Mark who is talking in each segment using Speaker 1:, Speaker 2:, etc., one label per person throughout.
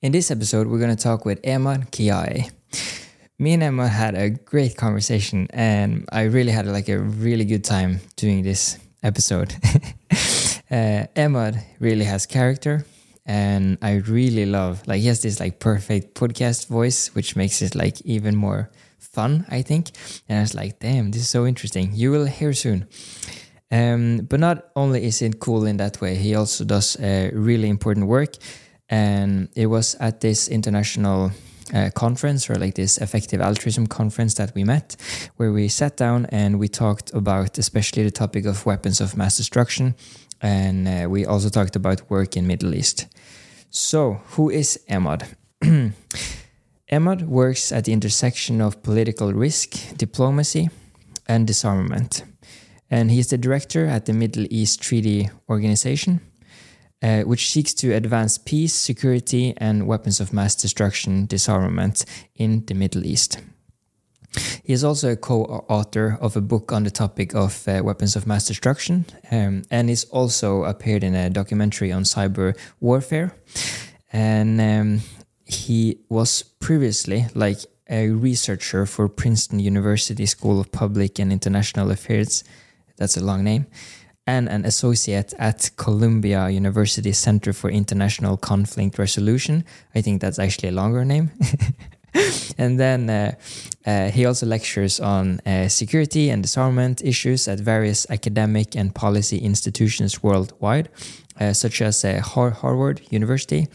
Speaker 1: In this episode, we're going to talk with Emad Kiyaei. Me and Emad had a great conversation, and I really had like a really good time doing this episode. uh, Emad really has character, and I really love like he has this like perfect podcast voice, which makes it like even more fun, I think. And I was like, damn, this is so interesting. You will hear soon. Um, but not only is it cool in that way, he also does uh, really important work and it was at this international uh, conference or like this effective altruism conference that we met where we sat down and we talked about especially the topic of weapons of mass destruction. And uh, we also talked about work in middle east. So who is emad emad works at the intersection of political risk diplomacy and disarmament. And he is the director at the middle east treaty organization uh, which seeks to advance peace, security, and weapons of mass destruction disarmament in the Middle East. He is also a co author of a book on the topic of uh, weapons of mass destruction um, and is also appeared in a documentary on cyber warfare. And um, he was previously like a researcher for Princeton University School of Public and International Affairs. That's a long name and an associate at Columbia University Center for International Conflict Resolution. I think that's actually a longer name. and then uh, uh, he also lectures on uh, security and disarmament issues at various academic and policy institutions worldwide, uh, such as uh, Harvard University,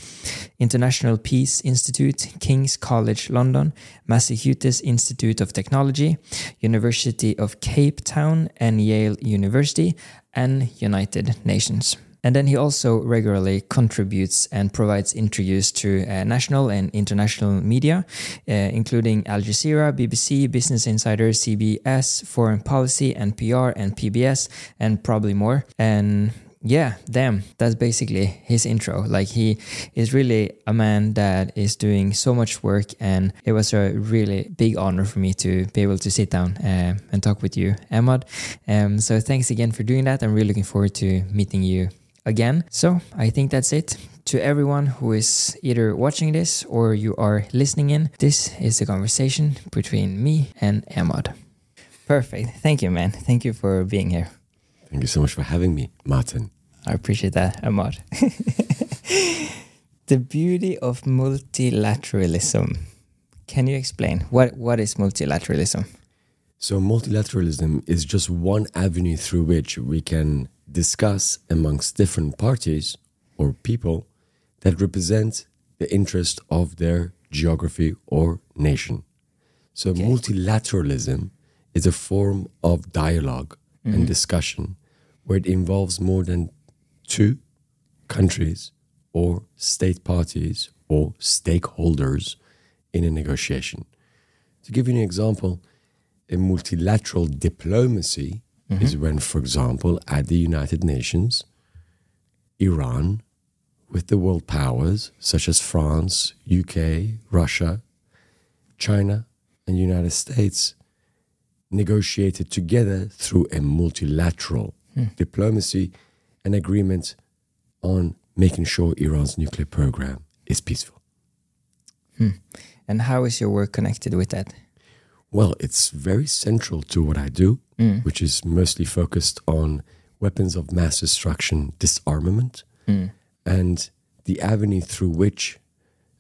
Speaker 1: International Peace Institute, King's College London, Massachusetts Institute of Technology, University of Cape Town, and Yale University, and United Nations. And then he also regularly contributes and provides interviews to uh, national and international media, uh, including Al Jazeera, BBC, Business Insider, CBS, Foreign Policy, NPR, and PBS, and probably more. And yeah, damn, that's basically his intro. Like he is really a man that is doing so much work, and it was a really big honor for me to be able to sit down uh, and talk with you, Ahmad. Um, so thanks again for doing that. I'm really looking forward to meeting you again. So I think that's it. To everyone who is either watching this or you are listening in, this is the conversation between me and Ahmad. Perfect. Thank you, man. Thank you for being here.
Speaker 2: Thank you so much for having me, Martin.
Speaker 1: I appreciate that, Amar. the beauty of multilateralism. Can you explain what, what is multilateralism?
Speaker 2: So, multilateralism is just one avenue through which we can discuss amongst different parties or people that represent the interest of their geography or nation. So, okay. multilateralism is a form of dialog mm-hmm. and discussion where it involves more than two countries or state parties or stakeholders in a negotiation. To give you an example, a multilateral diplomacy mm-hmm. is when, for example, at the United Nations, Iran, with the world powers such as France, UK, Russia, China, and United States, negotiated together through a multilateral hmm. diplomacy an agreement on making sure Iran's nuclear program is peaceful.
Speaker 1: Hmm. And how is your work connected with that?
Speaker 2: Well, it's very central to what I do, mm. which is mostly focused on weapons of mass destruction disarmament mm. and the avenue through which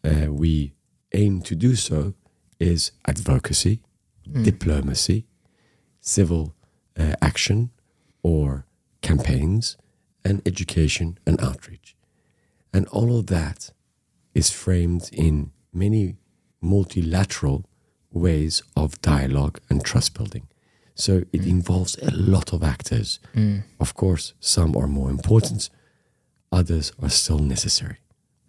Speaker 2: uh, we aim to do so is advocacy, mm. diplomacy, civil uh, action, or campaigns, and education and outreach. And all of that is framed in many multilateral ways of dialogue and trust building. So it mm. involves a lot of actors. Mm. Of course, some are more important, others are still necessary.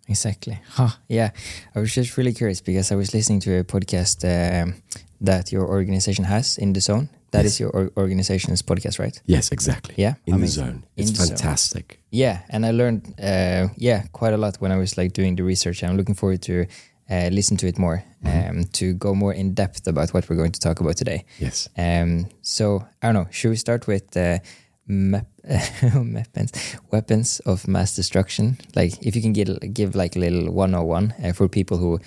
Speaker 1: Exactly. Huh, yeah. I was just really curious because I was listening to a podcast um, that your organization has in the zone that yes. is your organization's podcast, right?
Speaker 2: Yes, exactly.
Speaker 1: Yeah,
Speaker 2: in the zone. It's fantastic.
Speaker 1: Zone. Yeah, and I learned, uh, yeah, quite a lot when I was like doing the research. I'm looking forward to uh, listen to it more, mm-hmm. um, to go more in depth about what we're going to talk about today.
Speaker 2: Yes.
Speaker 1: Um. So I don't know. Should we start with uh, map, weapons weapons of mass destruction. Like if you can get give like a little one on one for people who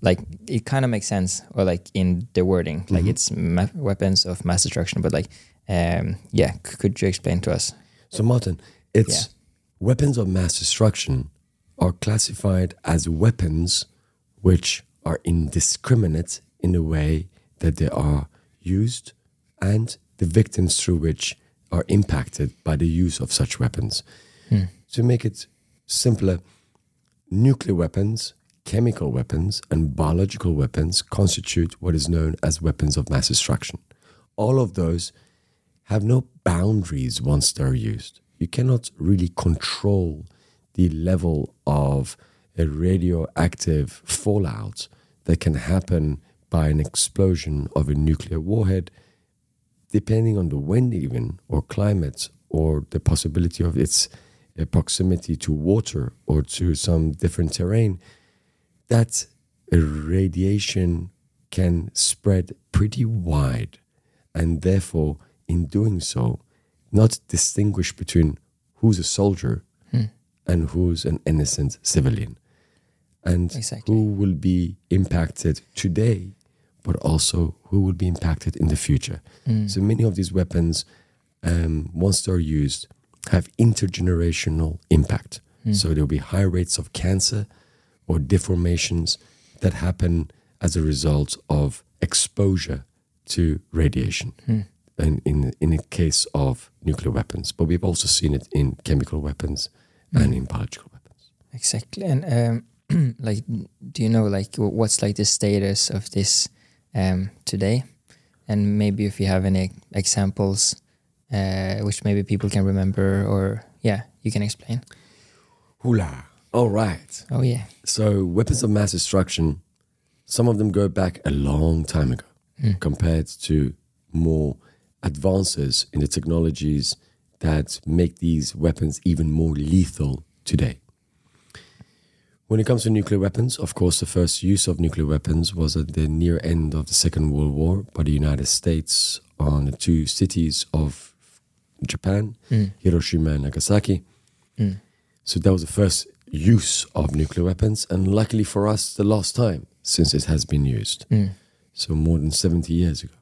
Speaker 1: like it kind of makes sense or like in the wording like
Speaker 2: Mhm.
Speaker 1: it's ma- weapons of mass destruction but like um yeah c- could you explain to us
Speaker 2: So, Martin, it's
Speaker 1: Yeah.
Speaker 2: weapons of mass destruction are classified as weapons which are indiscriminate in the way that they are used and the victims through which are impacted by the use of such weapons. To make it simpler, nuclear weapons, chemical weapons, and biological weapons constitute what is known as weapons of mass destruction. All of those have no boundaries once they're used. You cannot really control the level of a radioactive fallout that can happen by an explosion of a nuclear warhead, depending on the wind, even, or climate, or the possibility of its uh, proximity to water or to some different terrain. That radiation can spread pretty wide and therefore in doing so not distinguish between who's a soldier hmm. and who's an innocent civilian. And
Speaker 1: Exactly.
Speaker 2: who will be impacted today but also who will be impacted in the future. Hmm. So many of these weapons um, once they're used have intergenerational impact. Hmm. So there'll be high rates of cancer or deformations that happen as a result of exposure to radiation. And in in the case of nuclear weapons, but we've also seen it in chemical weapons and in biological weapons.
Speaker 1: exactly and um like do you know like what's like the status of this um today and maybe if you have any examples uh which maybe people can remember or yeah you can explain
Speaker 2: Hula. All right.
Speaker 1: oh yeah
Speaker 2: So weapons of mass destruction, some of them go back a long time ago hmm. compared to more advances in the technologies that make these weapons even more lethal today. When it comes to nuclear weapons, of course, the first use of nuclear weapons was at the near end of the Second World War by the United States on the two cities of Japan, hmm. Hiroshima and Nagasaki. Hmm. So that was the first use of nuclear weapons, and luckily for us, the last time since it has been used. So more than 70 years ago.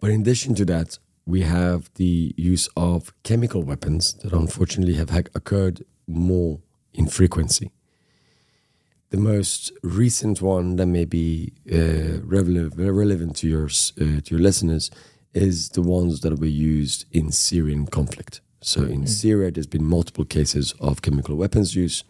Speaker 2: But in addition to that, we have the use of chemical weapons that unfortunately have occurred more in frequency. The most recent one that may be uh, relevant, relevant to your uh, to your listeners is the ones that were used in Syrian conflict. So in Syria, there's been multiple cases of chemical weapons use.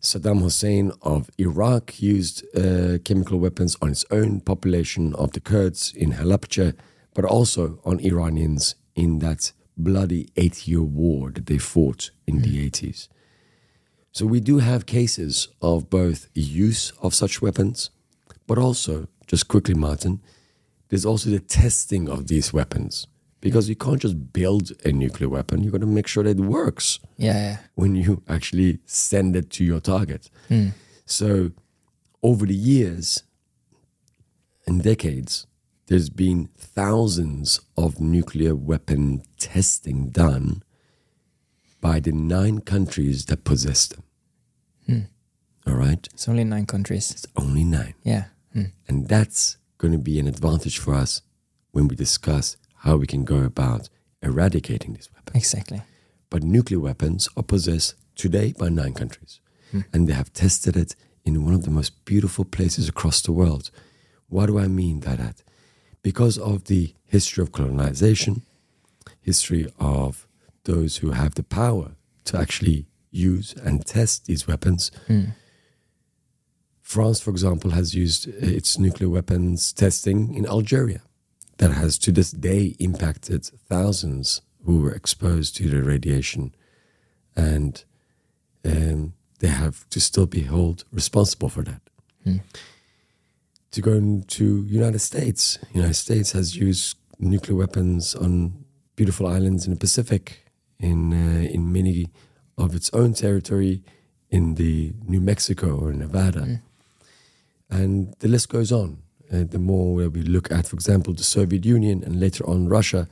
Speaker 2: Saddam Hussein of Iraq used uh, chemical weapons on its own population of the Kurds in Halabja, but also on Iranians in that bloody eight year war that they fought in the 80s. So we do have cases of both use of such weapons, but also, just quickly, Martin, there's also the testing of these weapons. Because you can't just build a nuclear weapon, You've got to make sure that it works
Speaker 1: yeah yeah
Speaker 2: when you actually send it to your target. So, over the years and decades, there's been thousands of nuclear weapon testing done by the nine countries that possess them. All right?
Speaker 1: it's only nine countries
Speaker 2: It's only nine.
Speaker 1: yeah Hmm.
Speaker 2: And that's going to be an advantage for us when we discuss how we can go about eradicating these weapons.
Speaker 1: exactly
Speaker 2: But nuclear weapons are possessed today by nine countries. Hmm. And they have tested it in one of the most beautiful places across the world. What do I mean by that? Because of the history of colonization, history of those who have the power to actually use and test these weapons. Hmm. France, for example, has used its nuclear weapons testing in Algeria that has to this day impacted thousands who were exposed to the radiation. And um, they have to still be held responsible for that. To go into united states united states has used nuclear weapons on beautiful islands in the pacific in uh, in many of its own territory in the new mexico or nevada. And the list goes on. Uh, the more where we look at, for example, the Soviet Union and later on Russia,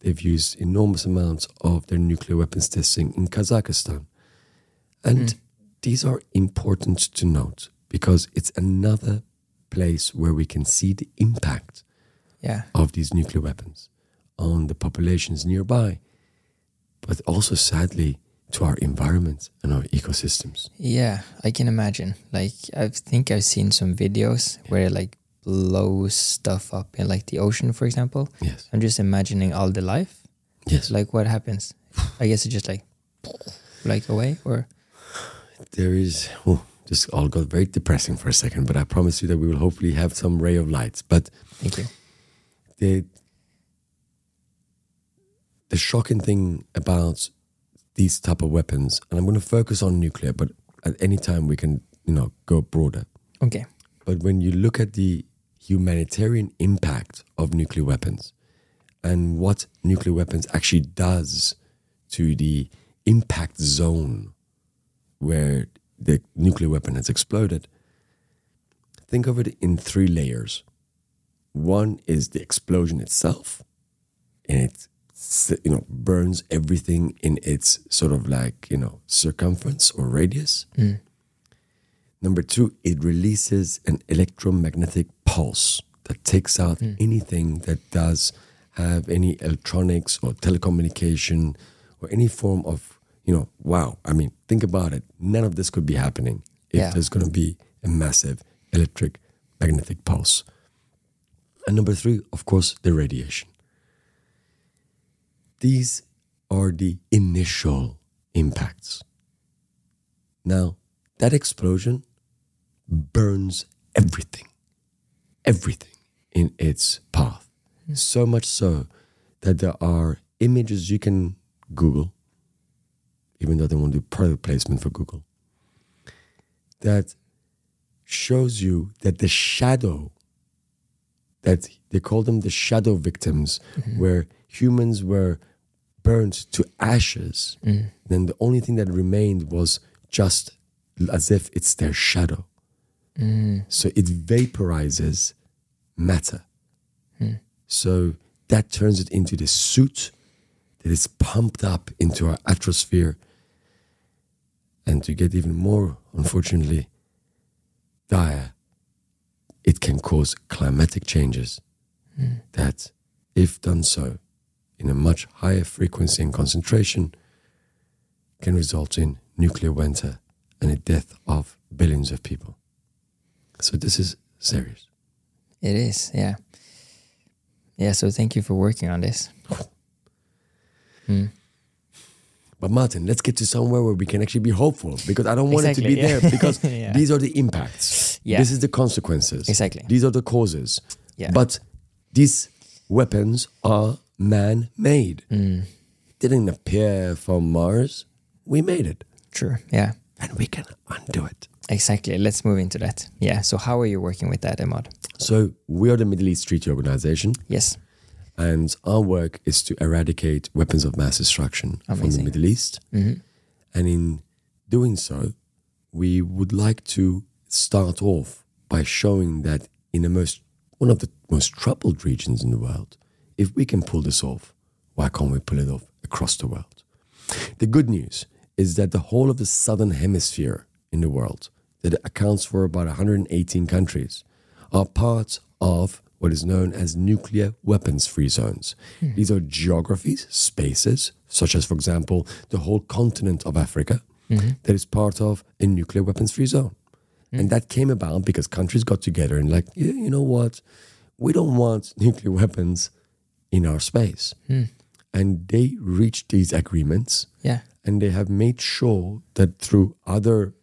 Speaker 2: they've used enormous amounts of their nuclear weapons testing in Kazakhstan. And these are important to note because it's another place where we can see the impact
Speaker 1: Yeah.
Speaker 2: of these nuclear weapons on the populations nearby, but also sadly to our environment and our ecosystems.
Speaker 1: Yeah, I can imagine. Like I think I've seen some videos where like blows stuff up in like the ocean, for example.
Speaker 2: Yes.
Speaker 1: I'm just imagining all the life.
Speaker 2: Yes.
Speaker 1: Like what happens? I guess it just like like away or
Speaker 2: there is oh, this all got very depressing for a second, but I promise you that we will hopefully have some ray of light. But
Speaker 1: thank you.
Speaker 2: the the shocking thing about these type of weapons, and I'm going to focus on nuclear, but at any time we can you know go broader.
Speaker 1: Okay.
Speaker 2: But when you look at the humanitarian impact of nuclear weapons and what nuclear weapons actually does to the impact zone where the nuclear weapon has exploded, think of it in three layers. One is the explosion itself, and it you know burns everything in its sort of like you know circumference or radius. Mm. Number two, it releases an electromagnetic pulse that takes out hmm. anything that does have any electronics or telecommunication or any form of, you know, wow. I mean, think about it. None of this could be happening if
Speaker 1: Yeah.
Speaker 2: there's going to be a massive electric magnetic pulse. And number three, of course, the radiation. These are the initial impacts. Now, that explosion burns everything, everything in its path. So much so that there are images you can Google, even though they won't do product placement for Google, that shows you that the shadow that they call them the shadow victims, mm-hmm. where humans were burned to ashes, mm. then the only thing that remained was just as if it's their shadow. Mm. So it vaporizes matter. Mm. So that turns it into this suit that is pumped up into our atmosphere. And to get even more, unfortunately, dire, it can cause climatic changes mm. that, if done so in a much higher frequency and concentration, can result in nuclear winter and the death of billions of people. So this is serious.
Speaker 1: It is, yeah. Yeah, so thank you for working on this.
Speaker 2: But Martin, let's get to somewhere where we can actually be hopeful because I don't want it to be
Speaker 1: yeah.
Speaker 2: there because
Speaker 1: Yeah.
Speaker 2: these are the impacts.
Speaker 1: Yeah.
Speaker 2: This is the consequences.
Speaker 1: Exactly.
Speaker 2: These are the causes.
Speaker 1: Yeah.
Speaker 2: But these weapons are man made.
Speaker 1: Mm.
Speaker 2: Didn't appear from Mars. We made it.
Speaker 1: True. Yeah.
Speaker 2: And we can undo it.
Speaker 1: Exactly. Let's move into that. Yeah. So how are you working with that, Emad?
Speaker 2: So we are the Middle East Treaty Organization.
Speaker 1: Yes.
Speaker 2: And our work is to eradicate weapons of mass destruction from the Middle East. Mm-hmm. And in doing so, we would like to start off by showing that in the most one of the most troubled regions in the world, if we can pull this off, why can't we pull it off across the world? The good news is that the whole of the southern hemisphere in the world, that accounts for about 118 countries, are part of what is known as nuclear weapons free zones. Hmm. These are geographies, spaces, such as, for example, the whole continent of Africa, mm-hmm. that is part of a nuclear weapons free zone. Hmm. And that came about because countries got together and, like, "Yeah, you know what? We don't want nuclear weapons in our space. Hmm. And they reached these agreements
Speaker 1: Yeah.
Speaker 2: and they have made sure that through other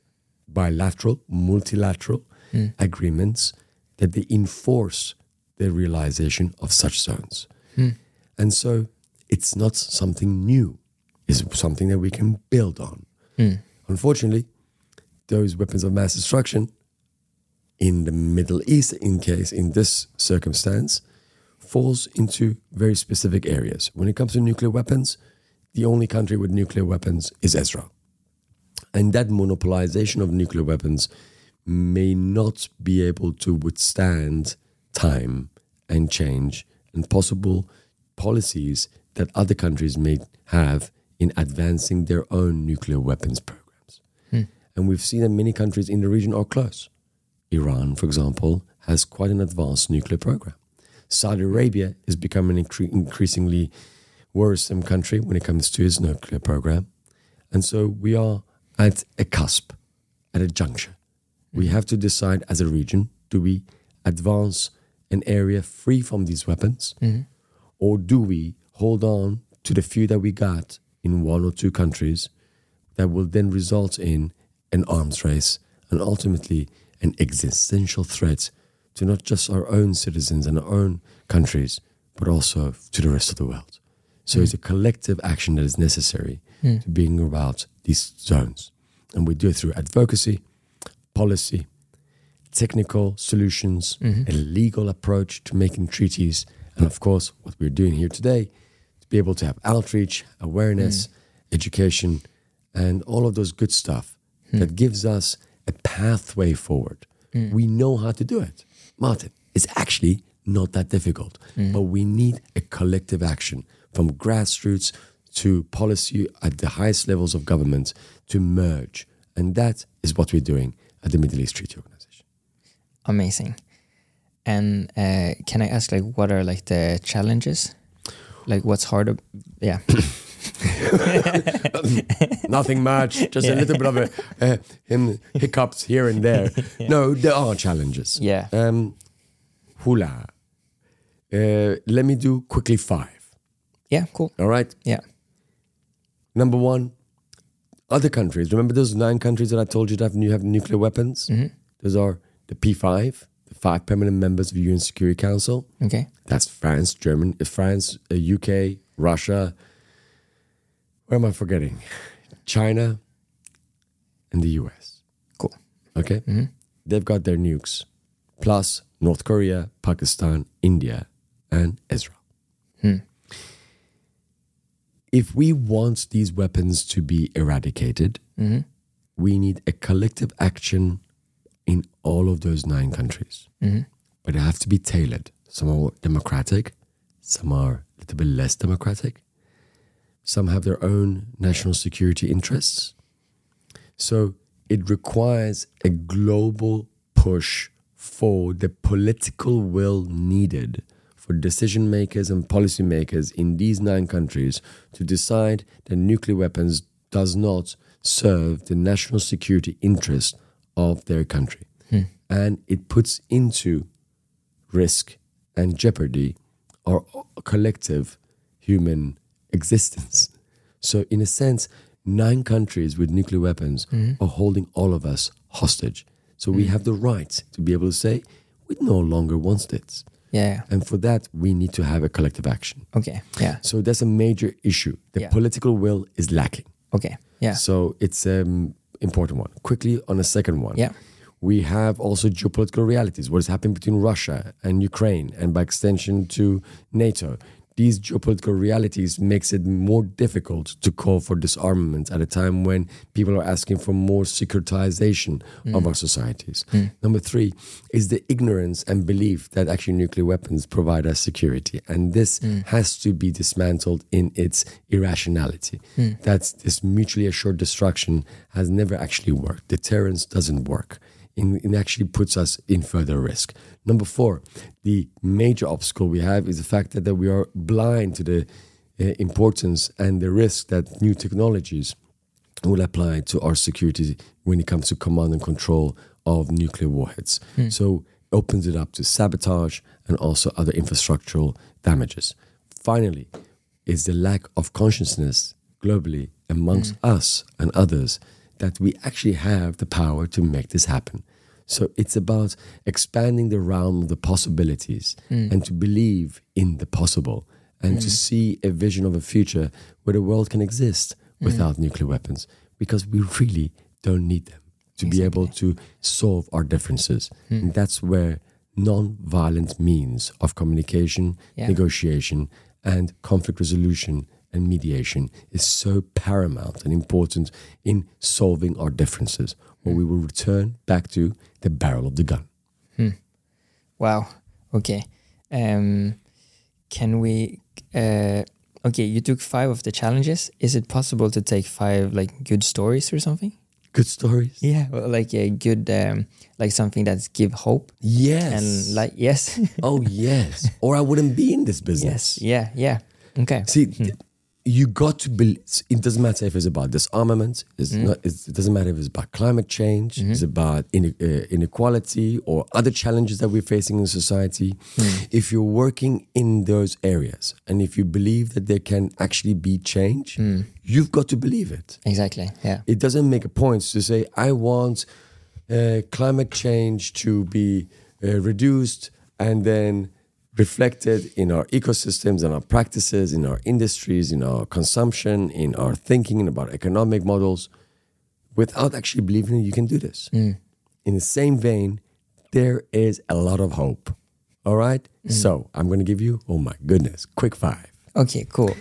Speaker 2: bilateral, multilateral hmm. agreements, that they enforce the realization of such zones. Hmm. And so it's not something new; it's something that we can build on. Hmm. Unfortunately, those weapons of mass destruction in the Middle East, in case in this circumstance, falls into very specific areas. When it comes to nuclear weapons, the only country with nuclear weapons is Israel. And that monopolization of nuclear weapons may not be able to withstand time and change and possible policies that other countries may have in advancing their own nuclear weapons programs. Hmm. And we've seen that many countries in the region are close. Iran, for example, has quite an advanced nuclear program. Saudi Arabia is becoming an incre- increasingly worrisome country when it comes to its nuclear program. And so we are at a cusp, at a juncture. We mm. have to decide as a region do we advance an area free from these weapons, mm-hmm. or do we hold on to the few that we got in one or two countries that will then result in an arms race and ultimately an existential threat to not just our own citizens and our own countries, but also to the rest of the world. So it's a collective action that is necessary hmm. to bring about these zones. And we do it through advocacy, policy, technical solutions, mm-hmm. a legal approach to making treaties, and of course, what we're doing here today, to be able to have outreach, awareness, mm-hmm. education, and all of those good stuff hmm. that gives us a pathway forward. Mm. We know how to do it. Martin, it's actually not that difficult, mm. but we need a collective action from grassroots to policy at the highest levels of government to merge. And that is what we're doing at the Middle East Treaty Organization.
Speaker 1: Amazing. And uh, can I ask, like, what are like the challenges? Like, what's hard? Yeah.
Speaker 2: Nothing much, just a little bit of a, uh, him hiccups here and there. No, there are challenges.
Speaker 1: Yeah.
Speaker 2: Um, hula. Uh, let me do quickly five.
Speaker 1: Yeah. Cool.
Speaker 2: All right.
Speaker 1: Yeah.
Speaker 2: Number one, other countries. Remember those nine countries that I told you that have, you have nuclear weapons? Those are the P5, the five permanent members of the UN Security Council.
Speaker 1: Okay.
Speaker 2: That's France, German, uh, France, uh, UK, Russia. Where am I forgetting? China and the US.
Speaker 1: Cool.
Speaker 2: Okay? They've got their nukes, plus North Korea, Pakistan, India, and Israel. If we want these weapons to be eradicated, mm-hmm. we need a collective action in all of those nine countries. Mm-hmm. But it has to be tailored. Some are democratic, some are a little bit less democratic, some have their own national security interests. So it requires a global push for the political will needed for decision makers and policymakers in these nine countries to decide that nuclear weapons does not serve the national security interest of their country. Hmm. And it puts into risk and jeopardy our collective human existence. So, in a sense, nine countries with nuclear weapons hmm. are holding all of us hostage. So, we hmm. have the right to be able to say, we no longer want this.
Speaker 1: Yeah.
Speaker 2: And for that, we need to have a collective action.
Speaker 1: Okay. Yeah.
Speaker 2: So, that's a major issue. The
Speaker 1: Yeah.
Speaker 2: political will is lacking.
Speaker 1: Okay. Yeah.
Speaker 2: So, it's an important one. Quickly on a second one
Speaker 1: Yeah.
Speaker 2: we have also geopolitical realities. What is happening between Russia and Ukraine, and by extension to NATO. These geopolitical realities makes it more difficult to call for disarmament at a time when people are asking for more securitization hmm. of our societies. Hmm. Number three is the ignorance and belief that actually nuclear weapons provide us security, and this hmm. has to be dismantled in its irrationality. That this mutually assured destruction has never actually worked. Deterrence doesn't work in, it actually puts us in further risk. Number four, the major obstacle we have is the fact that, that we are blind to the uh, importance and the risk that new technologies will apply to our security when it comes to command and control of nuclear warheads. So it opens it up to sabotage and also other infrastructural damages. Finally, is the lack of consciousness globally amongst us and others that we actually have the power to make this happen. So it's about expanding the realm of the possibilities hmm. and to believe in the possible and to hmm. see a vision of a future where the world can exist hmm. without nuclear weapons because we really don't need them to be able to solve our differences. And that's where non-violent means of communication,
Speaker 1: Yeah.
Speaker 2: negotiation, and conflict resolution and mediation is so paramount and important in solving our differences, where we will return back to the barrel of the gun.
Speaker 1: Wow. Okay. Um, can we? Uh, okay, you took five of the challenges. Is it possible to take five like good stories or something?
Speaker 2: Good stories.
Speaker 1: Yeah, well, like a good, um, like something that's give hope
Speaker 2: Yes.
Speaker 1: and like yes,
Speaker 2: oh yes. or I wouldn't be in this business.
Speaker 1: yes, yeah, yeah. Okay.
Speaker 2: See, th- you got to believe. It doesn't matter if it's about disarmament. It's not. It's, it doesn't matter if it's about climate change. It's about ine- uh, inequality or other challenges that we're facing in society. If you're working in those areas and if you believe that there can actually be change, you've got to believe it.
Speaker 1: Exactly. Yeah.
Speaker 2: It doesn't make a point to say I want uh, climate change to be uh, reduced and then reflected in our ecosystems and our practices, in our industries, in our consumption, in our thinking about economic models, without actually believing that you can do this. Mm. In the same vein, there is a lot of hope. All right? Mm. So I'm going to give you, oh my goodness, quick five.
Speaker 1: Okay. Cool.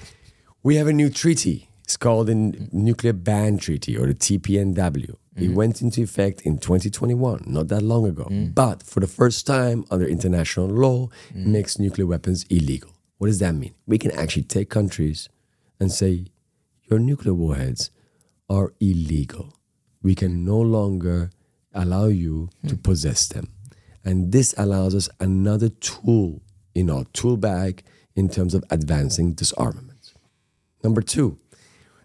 Speaker 2: We have a new treaty. It's called the Nuclear Ban Treaty or the TPNW. It mm-hmm. went into effect in 2021, not that long ago. Mm. But for the first time under international law, it makes nuclear weapons illegal. What does that mean? We can actually take countries and say, your nuclear warheads are illegal. We can no longer allow you to hmm. possess them. And this allows us another tool in our tool bag in terms of advancing disarmament. Number two,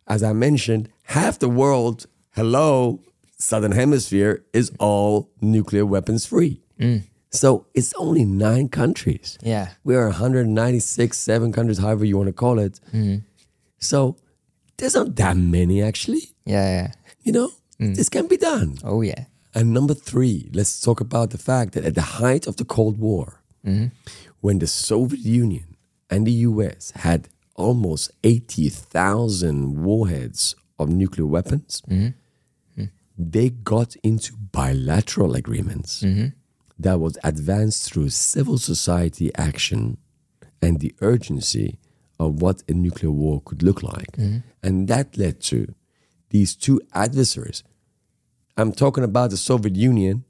Speaker 2: as I mentioned, half the world, hello, Southern Hemisphere, is all nuclear weapons free. Mm. So it's only nine countries.
Speaker 1: Yeah.
Speaker 2: We are 196, seven countries, however you want to call it. Mm. So there's not that many actually.
Speaker 1: Yeah. Yeah.
Speaker 2: You know, mm. this can be done.
Speaker 1: Oh yeah.
Speaker 2: And number three, let's talk about the fact that at the height of the Cold War, mm-hmm. when the Soviet Union and the US had almost 80,000 warheads of nuclear weapons, mm-hmm. They got into bilateral agreements mm-hmm. that was advanced through civil society action and the urgency of what a nuclear war could look like. Mm-hmm. And that led to these two adversaries I'm talking about the Soviet Union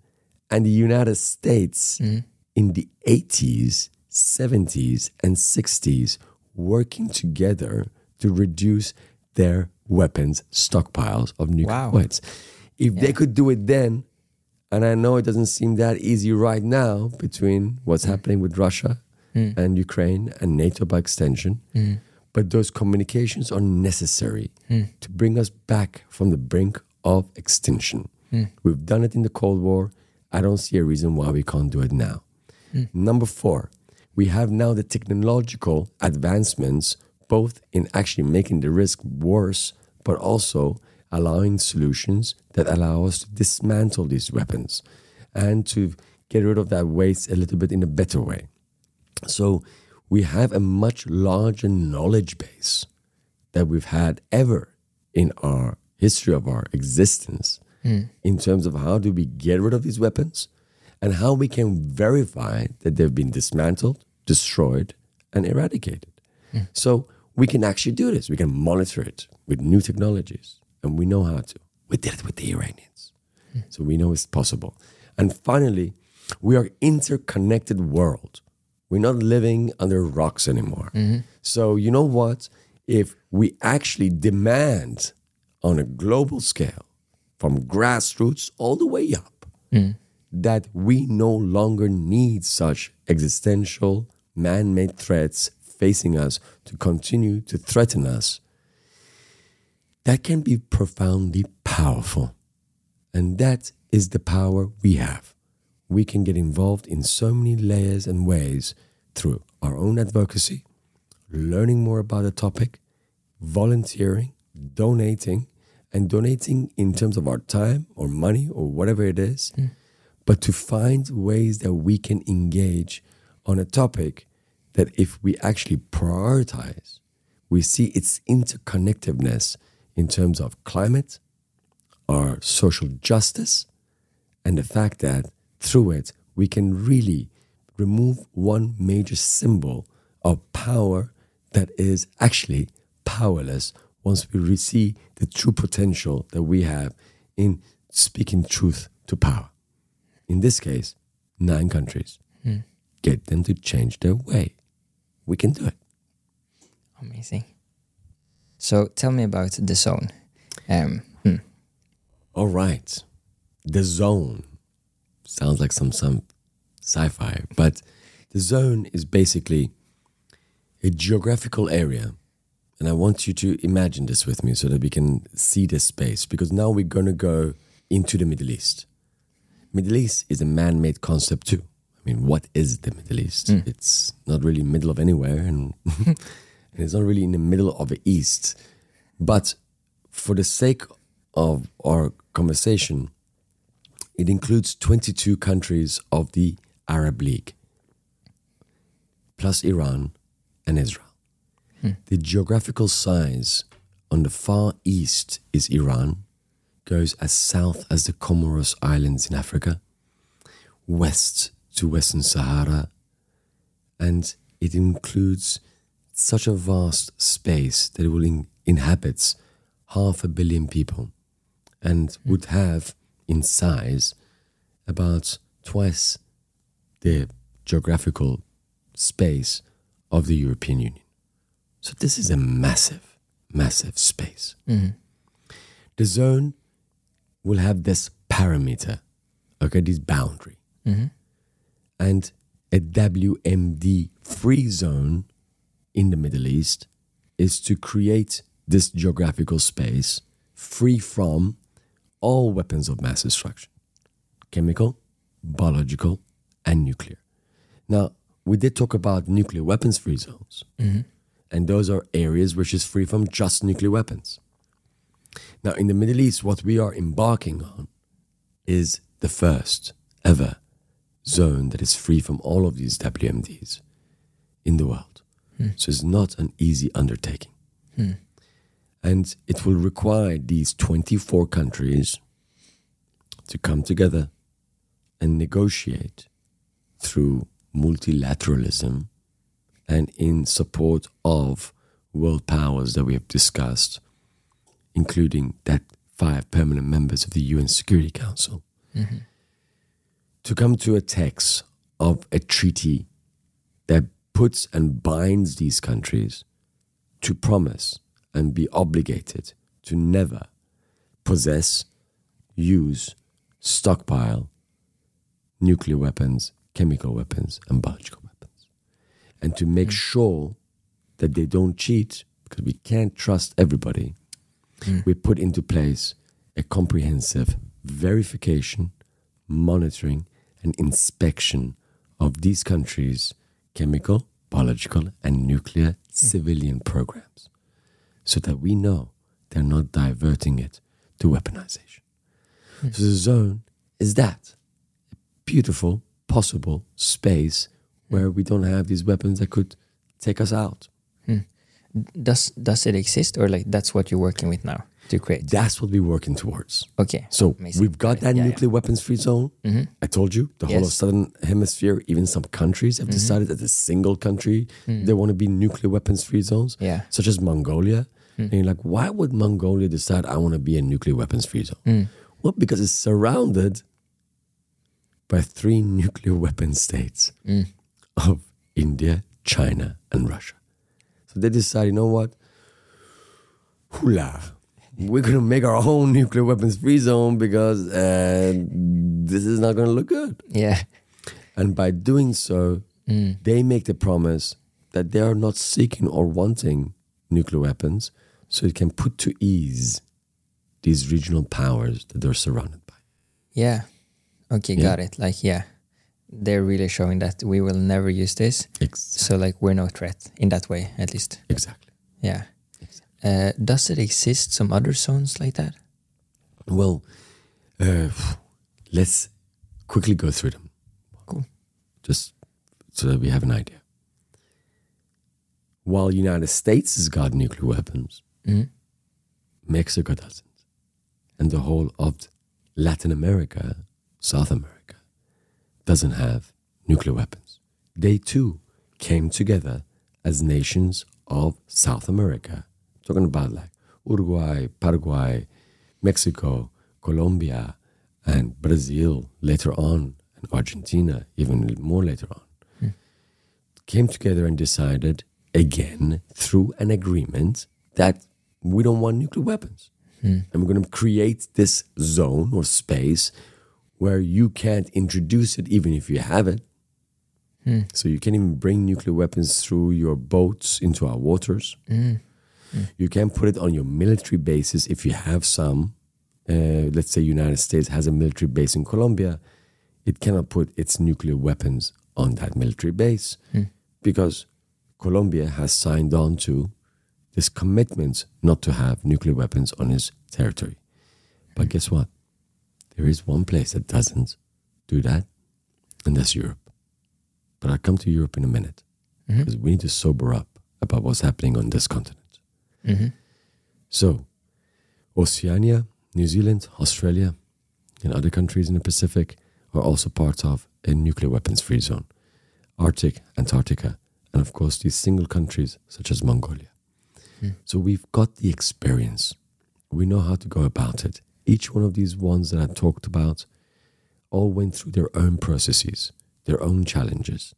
Speaker 2: and the United States mm-hmm. in the 80s, 70s, and 60s working together to reduce their weapons stockpiles of nuclear
Speaker 1: Wow.
Speaker 2: weapons. If they could do it then, and I know it doesn't seem that easy right now between what's mm. happening with Russia mm. and Ukraine and NATO by extension, mm. but those communications are necessary to bring us back from the brink of extinction. We've done it in the Cold War. I don't see a reason why we can't do it now. Number four, we have now the technological advancements, both in actually making the risk worse, but also allowing solutions that allow us to dismantle these weapons and to get rid of that waste a little bit in a better way. So we have a much larger knowledge base that we've had ever in our history of our existence hmm. in terms of how do we get rid of these weapons and how we can verify that they've been dismantled, destroyed, and eradicated. Hmm. So we can actually do this. We can monitor it with new technologies, and we know how to. We did it with the Iranians, so we know it's possible. And finally, we are interconnected world. We're not living under rocks anymore. Mm-hmm. So you know what? If we actually demand on a global scale, from grassroots all the way up, mm. that we no longer need such existential man made threats facing us to continue to threaten us, that can be profoundly powerful. And that is the power we have. We can get involved in so many layers and ways through our own advocacy, learning more about a topic, volunteering, donating, and donating in terms of our time or money or whatever it is, hmm. but to find ways that we can engage on a topic that if we actually prioritize, we see its interconnectedness in terms of climate, our social justice, and the fact that through it we can really remove one major symbol of power that is actually powerless once we see the true potential that we have in speaking truth to power. In this case, nine countries. Hmm. Get them to change their way. We can do it.
Speaker 1: Amazing. So tell me about the zone. Um, hmm.
Speaker 2: All right. The zone sounds like some some sci-fi, but the zone is basically a geographical area. And I want you to imagine this with me so that we can see this space because now we're going to go into the Middle East. Middle East is a man-made concept too. I mean, what is the Middle East? It's not really middle of anywhere and, and it's not really in the middle of the East. But for the sake of our conversation, it includes 22 countries of the Arab League, plus Iran and Israel. Hmm. The geographical size on the far east is Iran, goes as south as the Comoros Islands in Africa, west to Western Sahara, and it includes such a vast space that it will in- inhabits half a billion people and hmm. would have in size about twice the geographical space of the European Union. So this is a massive, massive space. Mm-hmm. The zone will have this parameter, okay, this boundary. Mm-hmm. And a WMD free zone in the Middle East is to create this geographical space free from all weapons of mass destruction chemical, biological, and nuclear. Now, we did talk about nuclear weapons free zones, mm-hmm. and those are areas which is free from just nuclear weapons. Now, in the Middle East, what we are embarking on is the first ever zone that is free from all of these WMDs in the world. Hmm. So it's not an easy undertaking. Hmm. And it will require these 24 countries to come together and negotiate through multilateralism and in support of world powers that we have discussed, including that five permanent members of the UN Security Council, mm-hmm. to come to a text of a treaty that puts and binds these countries to promise and be obligated to never possess, use, stockpile nuclear weapons, chemical weapons, and biological weapons. And to make mm. sure that they don't cheat, because we can't trust everybody, mm. we put into place a comprehensive verification, monitoring, and inspection of these countries' chemical, biological, and nuclear civilian programs so that we know they're not diverting it to weaponization. Hmm. So the zone is that a beautiful, possible space hmm. where we don't have these weapons that could take us out. Hmm.
Speaker 1: Does does it exist or like that's what you're working with now to create?
Speaker 2: That's what we're working towards.
Speaker 1: Okay.
Speaker 2: So
Speaker 1: amazing.
Speaker 2: we've got that
Speaker 1: Yeah, yeah.
Speaker 2: nuclear weapons free zone. Mm-hmm. I told you the whole of southern hemisphere, even some countries have mm-hmm. decided that a single country mm. they want to be nuclear weapons free zones.
Speaker 1: Yeah.
Speaker 2: such as Mongolia. Mm. And you're like, why would Mongolia decide I want to be a nuclear weapons free zone? Mm. Well, because it's surrounded by three nuclear weapon states of India, China, and Russia. So they decide, you know what? Hula. We're gonna make our own nuclear weapons free zone because uh, this is not gonna look good.
Speaker 1: Yeah.
Speaker 2: And by doing so, they make the promise that they are not seeking or wanting nuclear weapons, so it can put to ease these regional powers that they're surrounded by.
Speaker 1: Yeah. Okay,
Speaker 2: Yeah.
Speaker 1: got it. Like yeah. They're really showing that we will never use this.
Speaker 2: Ex-
Speaker 1: So like we're no threat in that way at least.
Speaker 2: exactly.
Speaker 1: Yeah. Uh, does it exist some other zones like that?
Speaker 2: Well, uh, let's quickly go through them.
Speaker 1: Cool.
Speaker 2: Just so that we have an idea. While United States has got nuclear weapons,
Speaker 1: Mhm.
Speaker 2: Mexico doesn't. And the whole of Latin America, South America, doesn't have nuclear weapons. They too came together as nations of South America. Talking about like Uruguay, Paraguay, Mexico, Colombia, and Brazil later on, and Argentina even more later on, came together and decided again through an agreement that we don't want nuclear weapons. And we're going to create this zone or space where you can't introduce it even if you have it. So you can't even bring nuclear weapons through your boats into our waters.
Speaker 1: Hmm.
Speaker 2: You can't put it on your military bases if you have some. Uh, let's say United States has a military base in Colombia, it cannot put its nuclear weapons on that military base because Colombia has signed on to this commitment not to have nuclear weapons on its territory. But guess what? There is one place that doesn't do that, and that's Europe. But I'll come to Europe in a minute because we need to sober up about what's happening on this continent. Mm-hmm. So, Oceania, New Zealand, Australia, and other countries in the Pacific are also part of a nuclear weapons free zone. Arctic, Antarctica, and of course these single countries such as Mongolia. Mm. So we've got the experience. We know how to go about it. Each one of these ones that I talked about all went through their own processes, their own challenges,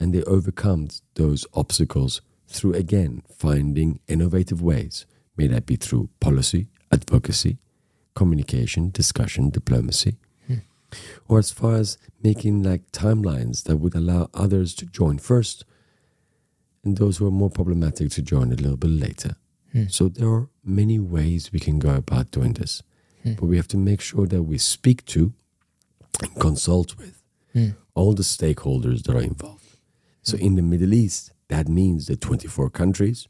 Speaker 2: and they overcome those obstacles through again finding innovative ways, may that be through policy, advocacy, communication, discussion, diplomacy, hmm. or as far as making like timelines that would allow others to join first and those who are more problematic to join a little bit later. Hmm. So there are many ways we can go about doing this, hmm. but we have to make sure that we speak to and consult with all the stakeholders that are involved. So in the Middle East, that means the 24 countries,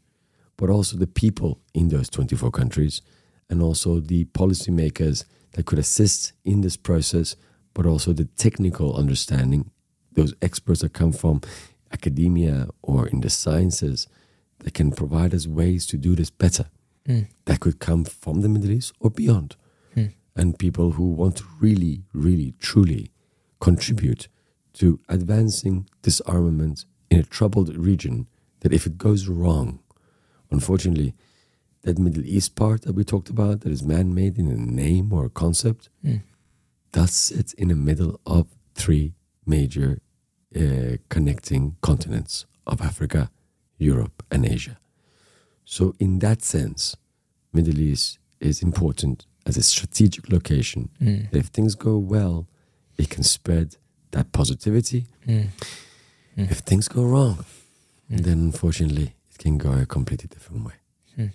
Speaker 2: but also the people in those 24 countries, and also the policymakers that could assist in this process, but also the technical understanding, those experts that come from academia or in the sciences that can provide us ways to do this better. Hmm. That could come from the Middle East or beyond. Hmm. And people who want to really, really, truly contribute to advancing disarmament in a troubled region that if it goes wrong, unfortunately, that Middle East part that we talked about that is man made in a name or a concept, hmm. that sits in the middle of three major uh, connecting continents of Africa, Europe, and Asia. So, in that sense, Middle East is important as a strategic location. Hmm. That if things go well, it can spread that positivity. Hmm. Hmm. If things go wrong, then unfortunately, it can go a completely different way. Hmm.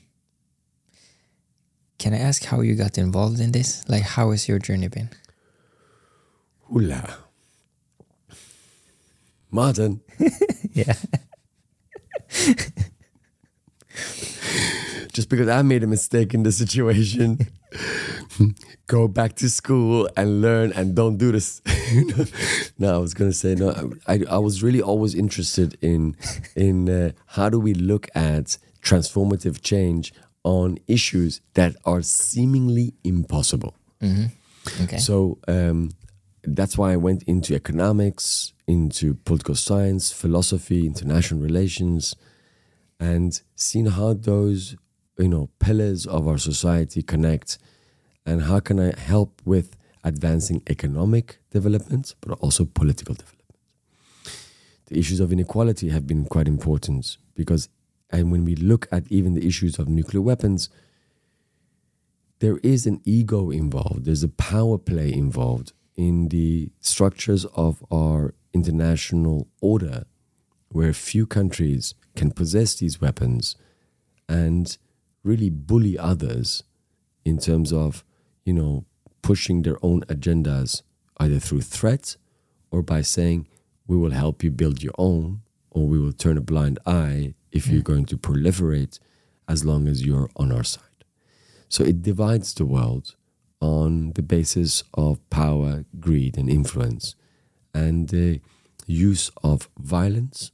Speaker 1: Can I ask how you got involved in this? Like, how has your journey been?
Speaker 2: Hula. Martin,
Speaker 1: Yeah.
Speaker 2: just because I made a mistake in the situation, go back to school and learn and don't do this. no, I was gonna say no. I, I was really always interested in in uh, how do we look at transformative change on issues that are seemingly impossible.
Speaker 1: Okay.
Speaker 2: So um, that's why I went into economics, into political science, philosophy, international relations, and seeing how those you know pillars of our society connect, and how can I help with advancing economic development, but also political development. The issues of inequality have been quite important because, and when we look at even the issues of nuclear weapons, there is an ego involved, there's a power play involved in the structures of our international order, where few countries can possess these weapons and really bully others in terms of, you know, pushing their own agendas either through threat or by saying, we will help you build your own, or we will turn a blind eye if you're going to proliferate as long as you're on our side. So it divides the world on the basis of power, greed, and influence, and the use of violence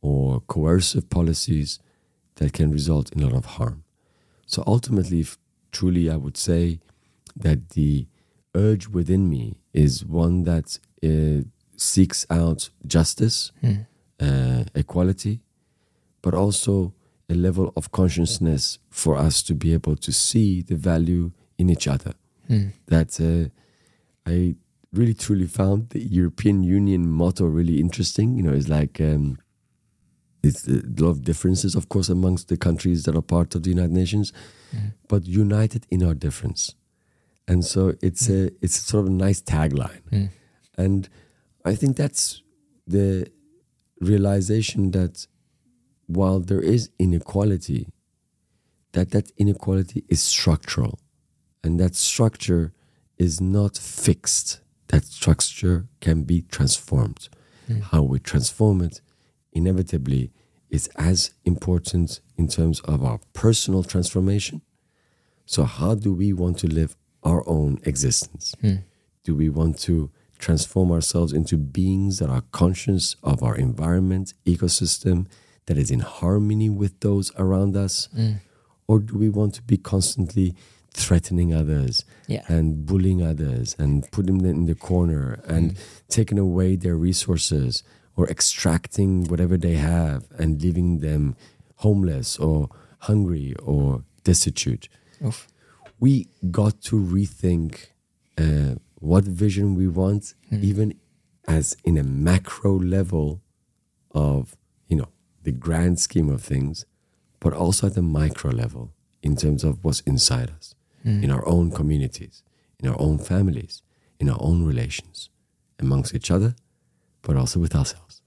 Speaker 2: or coercive policies that can result in a lot of harm. So ultimately, truly, I would say that the urge within me is one that uh, seeks out justice, uh, equality, but also a level of consciousness for us to be able to see the value in each other. That uh, I really truly found the European Union motto really interesting. You know, it's like um, it's uh, a lot of differences, of course, amongst the countries that are part of the United Nations, mm-hmm. but united in our difference. And so it's a mm-hmm. it's sort of a nice tagline, mm. and I think that's the realization that while there is inequality, that that inequality is structural, and that structure is not fixed. That structure can be transformed. Mm. How we transform it inevitably is as important in terms of our personal transformation. So, how do we want to live our own existence? Hmm. Do we want to transform ourselves into beings that are conscious of our environment, ecosystem, that is in harmony with those around us? Hmm. Or do we want to be constantly threatening others
Speaker 1: Yeah.
Speaker 2: and bullying others and putting them in the corner and hmm. taking away their resources or extracting whatever they have and leaving them homeless or hungry or destitute?
Speaker 1: Oof.
Speaker 2: we got to rethink uh, what vision we want, even as in a macro level of you know the grand scheme of things, but also at the micro level in terms of what's inside us, in our own communities, in our own families, in our own relations, amongst each other, but also with ourselves.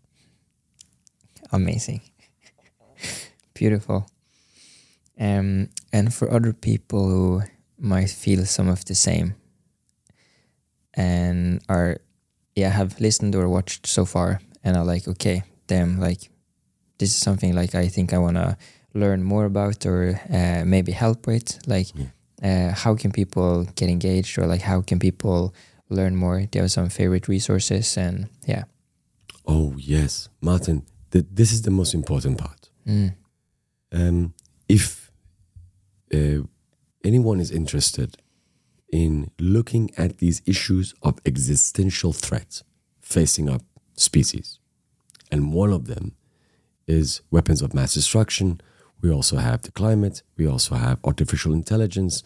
Speaker 1: Amazing. Beautiful. Um, and for other people who might feel some of the same and are, yeah, have listened or watched so far and are like, okay, damn, like this is something like I think I want to learn more about or uh, maybe help with. Like, uh, how can people get engaged or like how can people learn more? Do you have some favorite resources? And yeah.
Speaker 2: Oh yes, Martin, th- this is the most important part.
Speaker 1: Mm.
Speaker 2: um, if uh, anyone is interested in looking at these issues of existential threats facing up species, and one of them is weapons of mass destruction. We also have the climate. We also have artificial intelligence,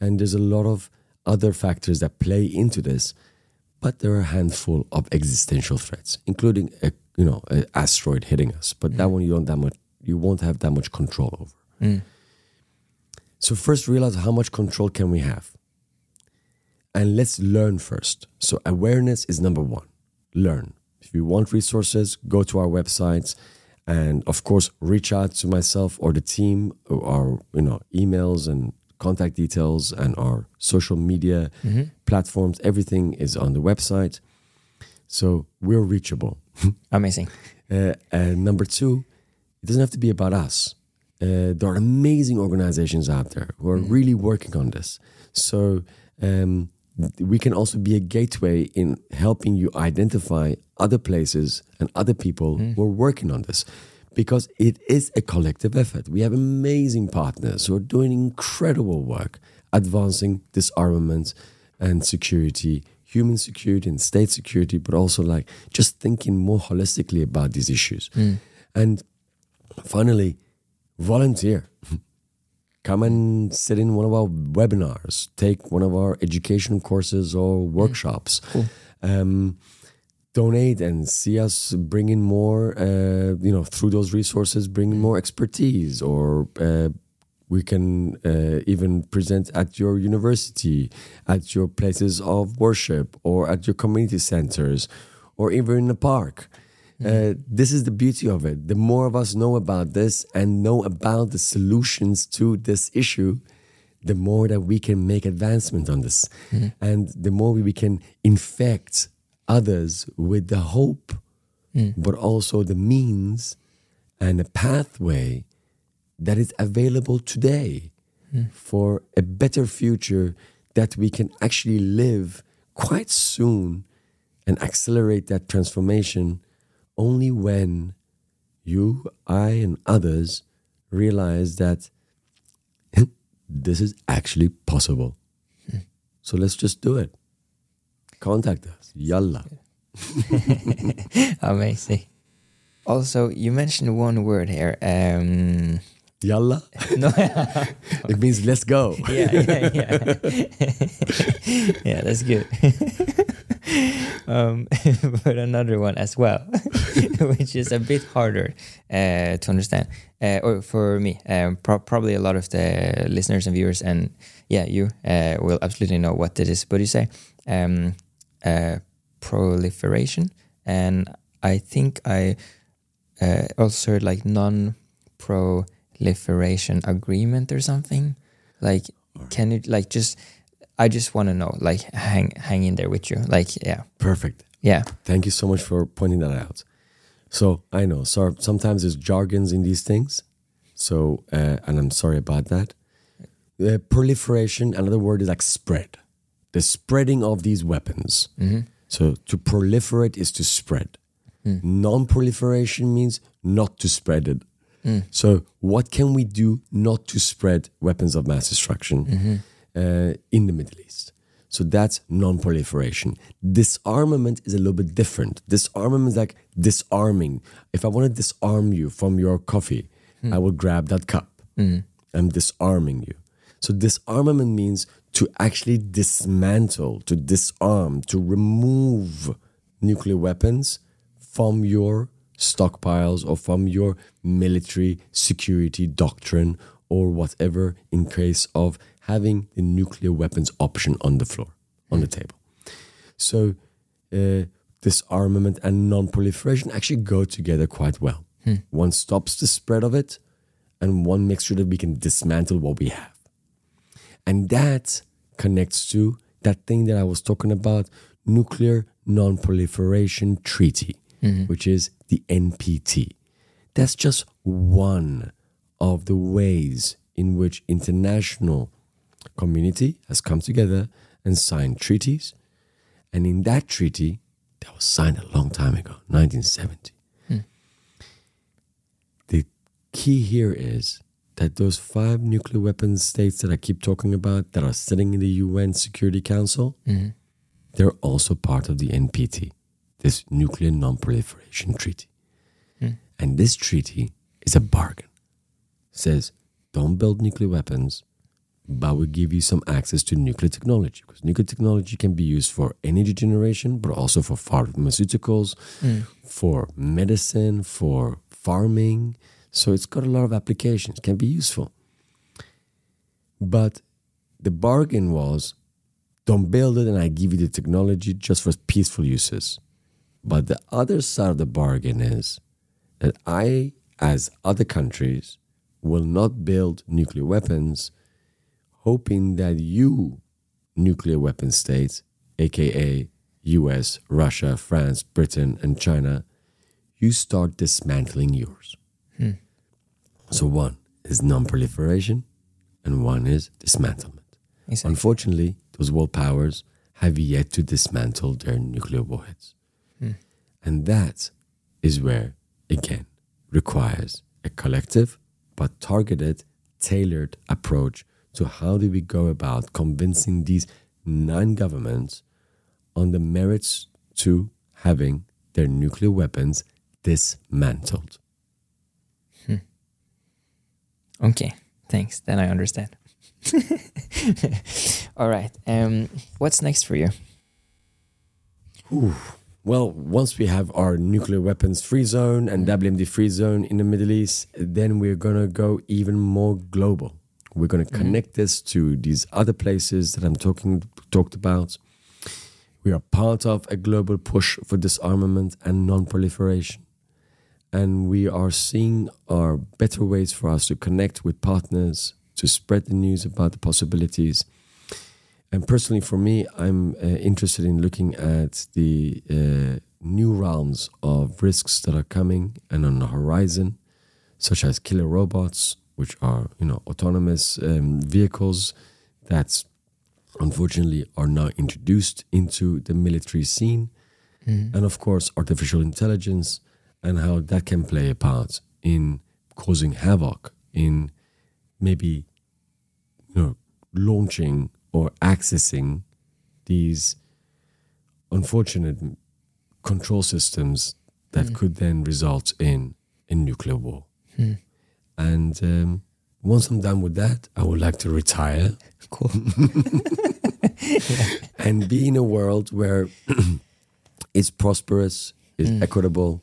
Speaker 2: and there's a lot of other factors that play into this. But there are a handful of existential threats, including a you know an asteroid hitting us. But that one you don't that much you won't have that much control over.
Speaker 1: Mm.
Speaker 2: So first realize how much control can we have. And let's learn first. So awareness is number 1. Learn. If you want resources, go to our websites and of course reach out to myself or the team or our you know emails and contact details and our social media platforms everything is on the website. So we're reachable.
Speaker 1: Amazing.
Speaker 2: Uh, and number two, it doesn't have to be about us. Uh, there are amazing organizations out there who are really working on this. So um, we can also be a gateway in helping you identify other places and other people who are working on this. Because it is a collective effort. We have amazing partners who are doing incredible work advancing disarmament and security, human security and state security, but also like just thinking more holistically about these issues. And finally, volunteer. Come and sit in one of our webinars, take one of our education courses or workshops. Um, donate and see us bring in more, uh, you know, through those resources, bring in more expertise or uh, we can uh, even present at your university, at your places of worship, or at your community centers, or even in the park. Uh, this is the beauty of it. The more of us know about this and know about the solutions to this issue, the more that we can make advancement on this. And the more we can infect others with the hope, hmm. but also the means and a pathway that is available today hmm. for a better future that we can actually live quite soon and accelerate that transformation only when you, I, and others realize that this is actually possible. Hmm. So let's just do it. Contact us. Yalla.
Speaker 1: Amazing. Also, you mentioned one word here. Um,
Speaker 2: Yalla?
Speaker 1: no,
Speaker 2: It means let's go.
Speaker 1: yeah, yeah, yeah. yeah, that's good. um, but another one as well, which is a bit harder uh, to understand, uh, or for me, um, pro- probably a lot of the listeners and viewers, and yeah, you uh, will absolutely know what it is. But you say um, uh, proliferation, and I think I uh, also heard like non-proliferation agreement or something. Like, can you like just? I just want to know, like, hang hang in there with you, like, yeah,
Speaker 2: Perfect.
Speaker 1: yeah,
Speaker 2: Thank you so much for pointing that out. So I know, so sometimes there's jargons in these things. So, uh, and I'm sorry about that. Uh, proliferation, another word is like spread, the spreading of these weapons. Mm-hmm. So to proliferate is to spread. Mm. Non-proliferation means not to spread it. Mm. So what can we do not to spread weapons of mass destruction mm-hmm. uh, in the Middle East? So that's non-proliferation. Disarmament is a little bit different. Disarmament is like disarming. If I want to disarm you from your coffee, hmm. I will grab that cup. Mm. I'm disarming you. So disarmament means to actually dismantle, to disarm, to remove nuclear weapons from your stockpiles or from your military security doctrine or whatever in case of having the nuclear weapons option on the floor, on the table. So uh, disarmament and non-proliferation actually go together quite well. One stops the spread of it, and one makes sure that we can dismantle what we have. And that connects to that thing that I was talking about, nuclear non-proliferation treaty, mm-hmm. which is the NPT. That's just one of the ways in which international community has come together and signed treaties. And in that treaty, that was signed a long time ago, 1970. Hmm. The key here is that those five nuclear weapons states that I keep talking about that are sitting in the UN Security Council, mm-hmm. they're also part of the NPT, this Nuclear Non-Proliferation Treaty. Mm. And this treaty is a bargain. It says, don't build nuclear weapons, but we give you some access to nuclear technology because nuclear technology can be used for energy generation, but also for pharmaceuticals, mm. for medicine, for farming. So it's got a lot of applications, can be useful. But the bargain was don't build it and I give you the technology just for peaceful uses. But the other side of the bargain is that I, as other countries, will not build nuclear weapons, hoping that you, nuclear weapon states, aka US, Russia, France, Britain, and China, you start dismantling yours. So one is non-proliferation, and one is dismantlement.
Speaker 1: exactly.
Speaker 2: Unfortunately, those world powers have yet to dismantle their nuclear warheads. Hmm. And that is where, again, requires a collective but targeted, tailored approach to how do we go about convincing these nine governments on the merits to having their nuclear weapons dismantled.
Speaker 1: Okay, thanks. Then I understand. All right. Um, what's next for you?
Speaker 2: Well, once we have our nuclear weapons free zone and WMD free zone in the Middle East, then we're going to go even more global. We're going to connect this to these other places that I'm talking talked about. We are part of a global push for disarmament and non-proliferation. And we are seeing our better ways for us to connect with partners, to spread the news about the possibilities. And personally, for me, I'm uh, interested in looking at the uh, new rounds of risks that are coming and on the horizon, such as killer robots, which are you know autonomous um, vehicles that unfortunately are now introduced into the military scene, and of course artificial intelligence and how that can play a part in causing havoc in maybe you know launching or accessing these unfortunate control systems that could then result in a nuclear war. And um, once I'm done with that, I would like to retire.
Speaker 1: Cool.
Speaker 2: and be in a world where it's prosperous, it's
Speaker 1: Mm.
Speaker 2: equitable,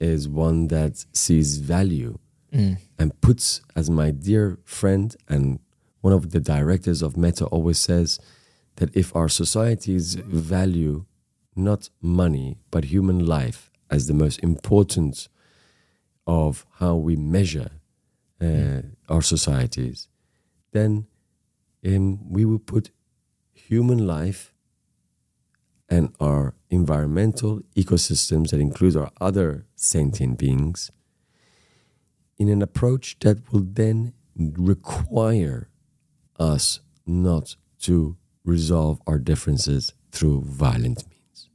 Speaker 2: is one that sees value
Speaker 1: Mm.
Speaker 2: and puts, as my dear friend and one of the directors of METO always says, that if our societies value not money but human life as the most important of how we measure uh, our societies, then um, we will put human life and our environmental ecosystems that include our other sentient beings in an approach that will then require us not to resolve our differences through violent means.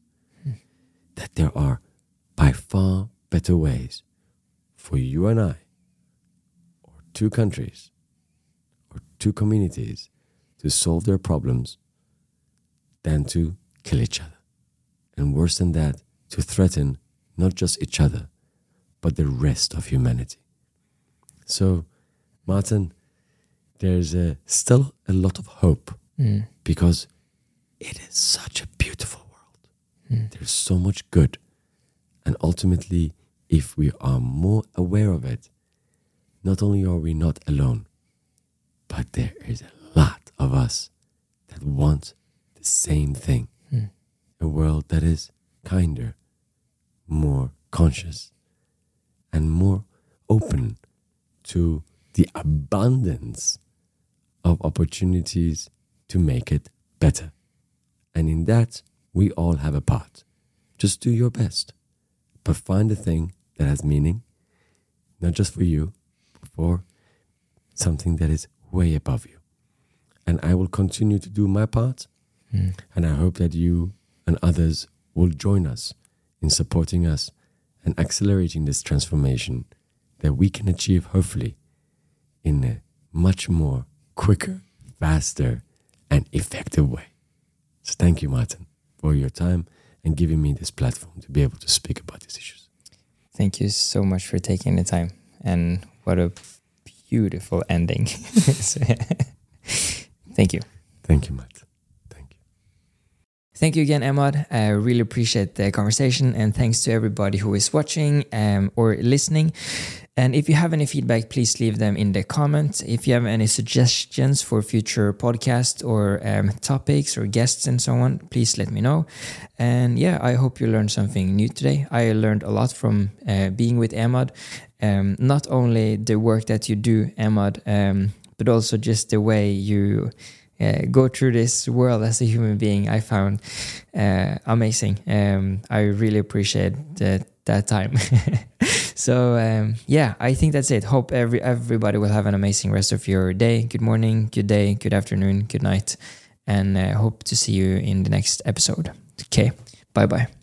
Speaker 2: That there are by far better ways for you and I, or two countries, or two communities to solve their problems than to kill each other. And worse than that, to threaten not just each other, but the rest of humanity. So, Martin, there's a, still a lot of hope
Speaker 1: Mm.
Speaker 2: because it is such a beautiful world. There's so much good. And ultimately, if we are more aware of it, not only are we not alone, but there is a lot of us that want the same thing
Speaker 1: Mm.
Speaker 2: A world that is kinder, more conscious, and more open to the abundance of opportunities to make it better. And in that, we all have a part. Just do your best, but find a thing that has meaning, not just for you, but for something that is way above you. And I will continue to do my part,
Speaker 1: Mm.
Speaker 2: and I hope that you and others will join us in supporting us and accelerating this transformation that we can achieve, hopefully, in a much more quicker, faster, and effective way. So, thank you, Martin, for your time and giving me this platform to be able to speak about these issues.
Speaker 1: Thank you so much for taking the time. And what a beautiful ending. So, Thank you.
Speaker 2: Thank you, Matt.
Speaker 1: Thank you. Again, Emad. I really appreciate the conversation, and thanks to everybody who is watching um, or listening. And if you have any feedback, please leave them in the comments. If you have any suggestions for future podcasts or um, topics or guests and so on, please let me know. And yeah, I hope you learned something new today. I learned a lot from uh, being with Emad. Um, not only the work that you do, Emad, um, but also just the way you uh, go through this world as a human being. I found uh, amazing. Um, I really appreciate that that time. so um, yeah, I think that's it. Hope every everybody will have an amazing rest of your day. Good morning, good day, good afternoon, good night, and uh, hope to see you in the next episode. Okay, bye bye.